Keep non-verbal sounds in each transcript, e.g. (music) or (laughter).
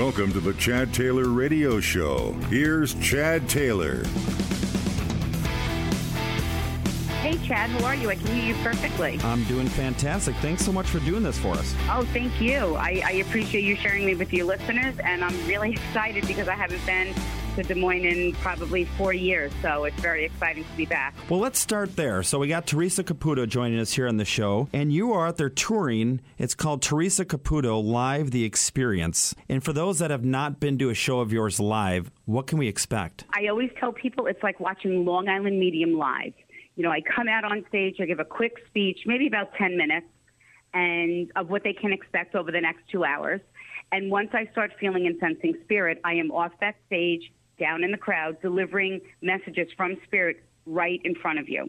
Welcome to the Chad Taylor Radio Show. Here's Chad Taylor. Hey, Chad, how are you? I can hear you perfectly. I'm doing fantastic. Thanks so much for doing this for us. Oh, thank you. I, I appreciate you sharing me with your listeners, and I'm really (laughs) excited because I haven't been to Des Moines in probably four years, so it's very exciting to be back. Well, let's start there. So we got Theresa Caputo joining us here on the show, and you are out there touring. It's called Theresa Caputo Live the Experience. And for those that have not been to a show of yours live, what can we expect? I always tell people it's like watching Long Island Medium live. You know, I come out on stage, I give a quick speech, maybe about 10 minutes, and of what they can expect over the next two hours. And once I start feeling and sensing spirit, I am off that stage, down in the crowd, delivering messages from spirit right in front of you.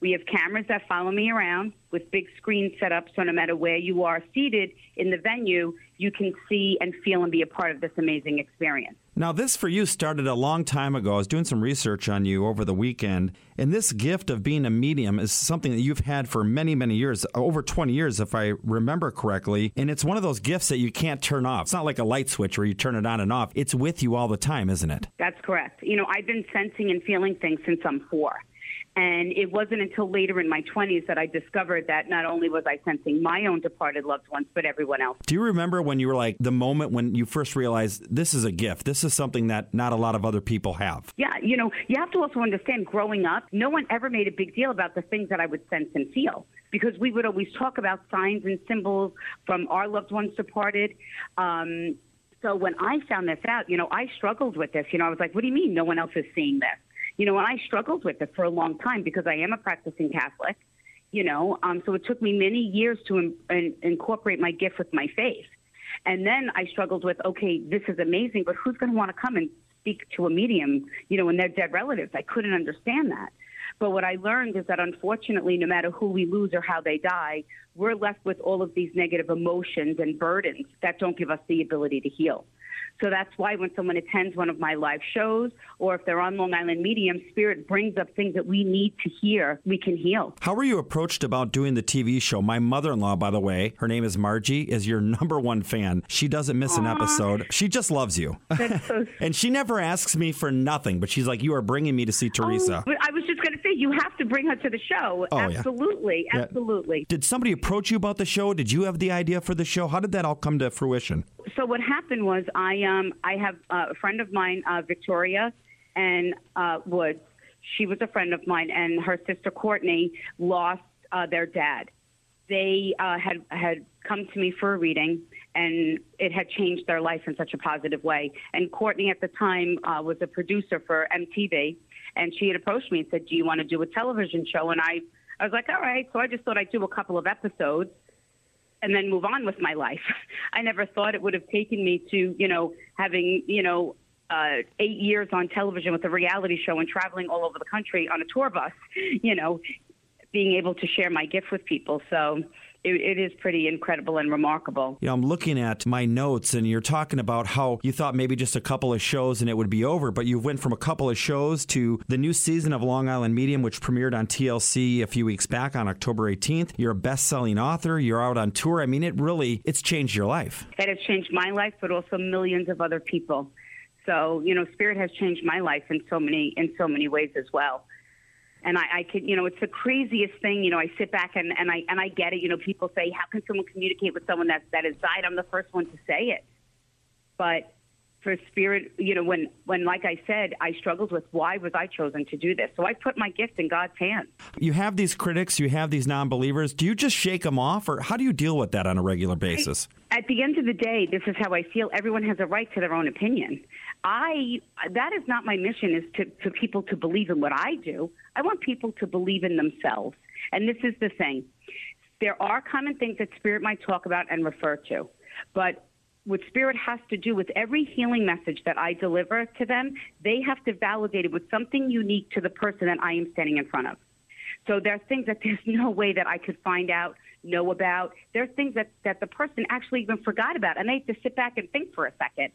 We have cameras that follow me around with big screens set up so no matter where you are seated in the venue, you can see and feel and be a part of this amazing experience. Now, this for you started a long time ago. I was doing some research on you over the weekend, and this gift of being a medium is something that you've had for many, many years, over 20 years, if I remember correctly. And it's one of those gifts that you can't turn off. It's not like a light switch where you turn it on and off. It's with you all the time, isn't it? That's correct. You know, I've been sensing and feeling things since I'm four. And it wasn't until later in my 20s that I discovered that not only was I sensing my own departed loved ones, but everyone else. Do you remember when you were like the moment when you first realized this is a gift? This is something that not a lot of other people have. Yeah, you know, you have to also understand growing up, no one ever made a big deal about the things that I would sense and feel because we would always talk about signs and symbols from our loved ones departed. Um, so when I found this out, you know, I struggled with this. You know, I was like, what do you mean no one else is seeing this? You know, and I struggled with it for a long time because I am a practicing Catholic, you know, um, so it took me many years to in, in, incorporate my gift with my faith. And then I struggled with, okay, this is amazing, but who's going to want to come and speak to a medium, you know, when they're dead relatives? I couldn't understand that. But what I learned is that unfortunately, no matter who we lose or how they die, we're left with all of these negative emotions and burdens that don't give us the ability to heal. So that's why when someone attends one of my live shows or if they're on Long Island Medium, Spirit brings up things that we need to hear, we can heal. How were you approached about doing the TV show? My mother in law, by the way, her name is Margie, is your (laughs) number one fan. She doesn't miss Aww. an episode. She just loves you. So (laughs) and she never asks me for nothing, but she's like, You are bringing me to see oh, Theresa. Oh, I was just going to say, you have to bring her to the show. Oh, absolutely. Yeah. Absolutely. Did somebody approach you about the show? Did you have the idea for the show? How did that all come to fruition? So what happened was I um I have a friend of mine, uh, Victoria, and uh, Woods. She was a friend of mine, and her sister Courtney lost uh, their dad. They uh, had had come to me for a reading, and it had changed their life in such a positive way. And Courtney at the time uh, was a producer for MTV, and she had approached me and said, "Do you want to do a television show?" And I I was like, "All right." So I just thought I'd do a couple of episodes and then move on with my life. (laughs) I never thought it would have taken me to, you know, having, you know, uh, eight years on television with a reality show and traveling all over the country on a tour bus, (laughs) you know, being able to share my gift with people. So it, it is pretty incredible and remarkable. You know, I'm looking at my notes, and you're talking about how you thought maybe just a couple of shows and it would be over, but you went from a couple of shows to the new season of Long Island Medium, which premiered on TLC a few weeks back on October 18th. You're a best-selling author. You're out on tour. I mean, it really it's changed your life. It has changed my life, but also millions of other people. So, you know, Spirit has changed my life in so many in so many ways as well and I, I could, you know, it's the craziest thing. You know, I sit back and, and I and I get it. You know, people say, "How can someone communicate with someone that that has died?" I'm the first one to say it, but for spirit, you know, when when like I said, I struggled with why was I chosen to do this. So I put my gift in God's hands. You have these critics, you have these non-believers. Do you just shake them off, or how do you deal with that on a regular basis? At the end of the day, this is how I feel. Everyone has a right to their own opinion. I that is not my mission is to for people to believe in what I do. I want people to believe in themselves. And this is the thing. There are common things that spirit might talk about and refer to. But what spirit has to do with every healing message that I deliver to them, they have to validate it with something unique to the person that I am standing in front of. So there are things that (laughs) there's no way that I could find out, know about. There are things that, that the person actually even forgot about, and they have to sit back and think for a second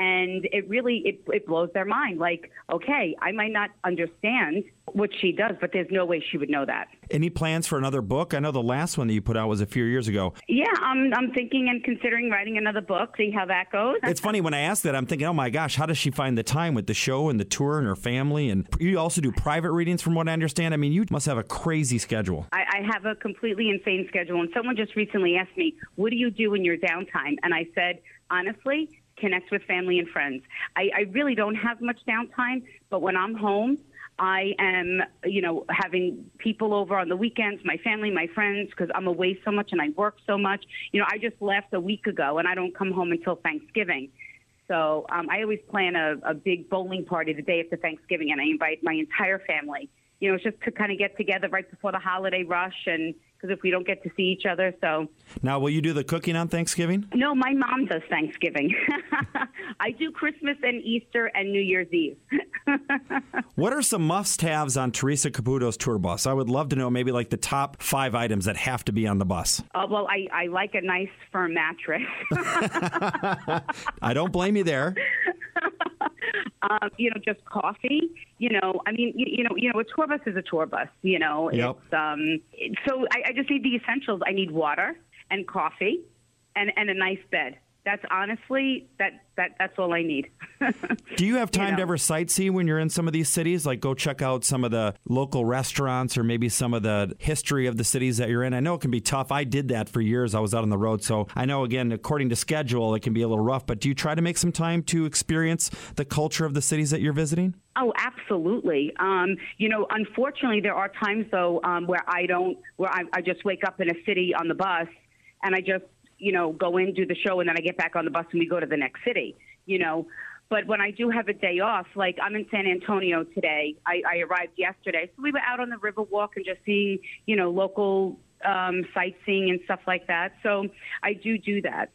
and it really it, it blows their mind. Like okay i might not understand what she does but there's no way she would know that. Any plans for another book? I know the last one that you put out was a few years ago. Yeah i'm, I'm thinking and considering writing another book see how that goes. It's funny when i ask that i'm thinking oh my gosh how does she find the time with the show and the tour and her family? And you also do private readings from what i understand? I mean you must have a crazy schedule. I, I have a completely insane schedule. And someone just recently asked me what do you do in your downtime? And i said honestly connect with family and friends. I, I really don't have much downtime, but when I'm home, I am, you know, having people over on the weekends, my family, my friends, because I'm away so much and I work so much. You know, I just left a week ago and I don't come home until Thanksgiving. So um, I always plan a, a big bowling party the day after Thanksgiving and I invite my entire family. You know, it's just to kind of get together right before the holiday rush and because if we don't get to see each other, so. Now, will you do the cooking on Thanksgiving? No, my mom does Thanksgiving. (laughs) I do Christmas and Easter and New Year's Eve. (laughs) what are some must-haves on Theresa Caputo's tour bus? I would love to know maybe like the top five items that have to be on the bus. Uh, well, I, I like a nice firm mattress. (laughs) I don't blame you there. Um, you know, just coffee. You know, I mean, you, you, know, you know, a tour bus is a tour bus. You know, yep. it's um. So I, I just need the essentials. I need water and coffee, and and a nice bed that's honestly that that that's all I need. (laughs) Do you have time you know? to ever sightsee when you're in some of these cities? Like go check out some of the local restaurants or maybe some of the history of the cities that you're in. I know it can be tough. I did that for years. I was out on the road, so I know again according to schedule it can be a little rough. But do you try to make some time to experience the culture of the cities that you're visiting? Oh, absolutely. Um, you know, unfortunately, there are times though um, where I don't, where I, I just wake up in a city on the bus and I just you know, go in, do the show, and then I get back on the bus and we go to the next city, you know. But when I do have a day off, like I'm in San Antonio today, I, I arrived yesterday. So we were out on the Riverwalk and just seeing, you know, local um, sightseeing and stuff like that. So I do do that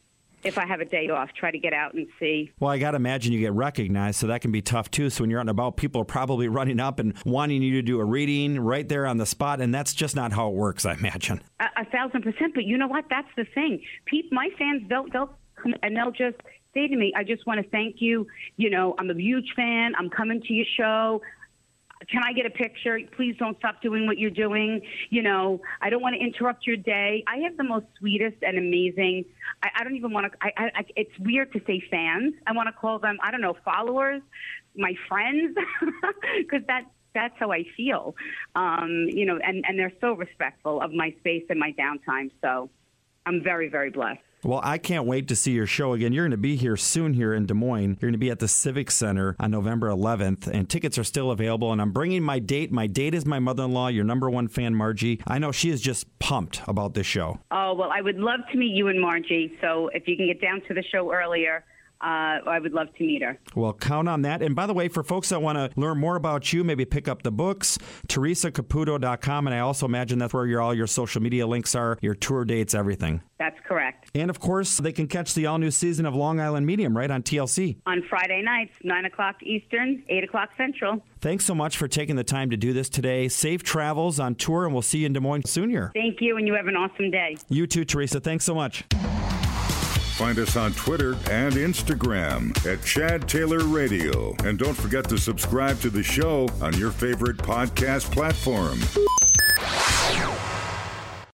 if I have a day off, try to get out and see. Well, I got to imagine you get recognized, so that can be tough too. So when you're out and about, people are probably (laughs) running up and wanting you to do a reading right there on the spot, and that's just not how it works, I imagine. A, a thousand percent. But you know what? That's the thing. People, my fans, they'll they'll come and they'll just say to me, "I just want to thank you. You know, I'm a huge fan. I'm coming to your show can I get a picture? Please don't stop doing what you're doing. You know, I don't want to interrupt your day. I have the most sweetest and amazing. I, I don't even want to. I, I, it's weird to say fans. I want to call them. I don't know followers, my friends, (laughs) because that that's how I feel. Um, you know, and and they're so respectful of my space and my downtime. So I'm very very blessed. Well, I can't wait to see your show again. You're going to be here soon here in Des Moines. You're going to be at the Civic Center on November 11th, and tickets are still available. And I'm bringing my date. My date is my mother in law, your number one fan, Margie. I know she is just pumped about this show. Oh, well, I would love to meet you and Margie. So if you can get down to the show earlier, uh, I would love to meet her. Well, count on that. And by the way, for folks that want to learn more about you, maybe pick up the books, theresacaputo.com. And I also imagine that's where your, all your social media links are, your tour dates, everything. That's correct. And of course, they can catch the all new season of Long Island Medium, right, on TLC. On Friday nights, 9 o'clock Eastern, 8 o'clock Central. Thanks so much for taking the time to do this today. Safe travels on tour, and we'll see you in Des Moines soon here. Thank you, and you have an awesome day. You too, Theresa. Thanks so much. Find us on Twitter and Instagram at Chad Taylor Radio. And don't forget to subscribe to the show on your favorite podcast platform.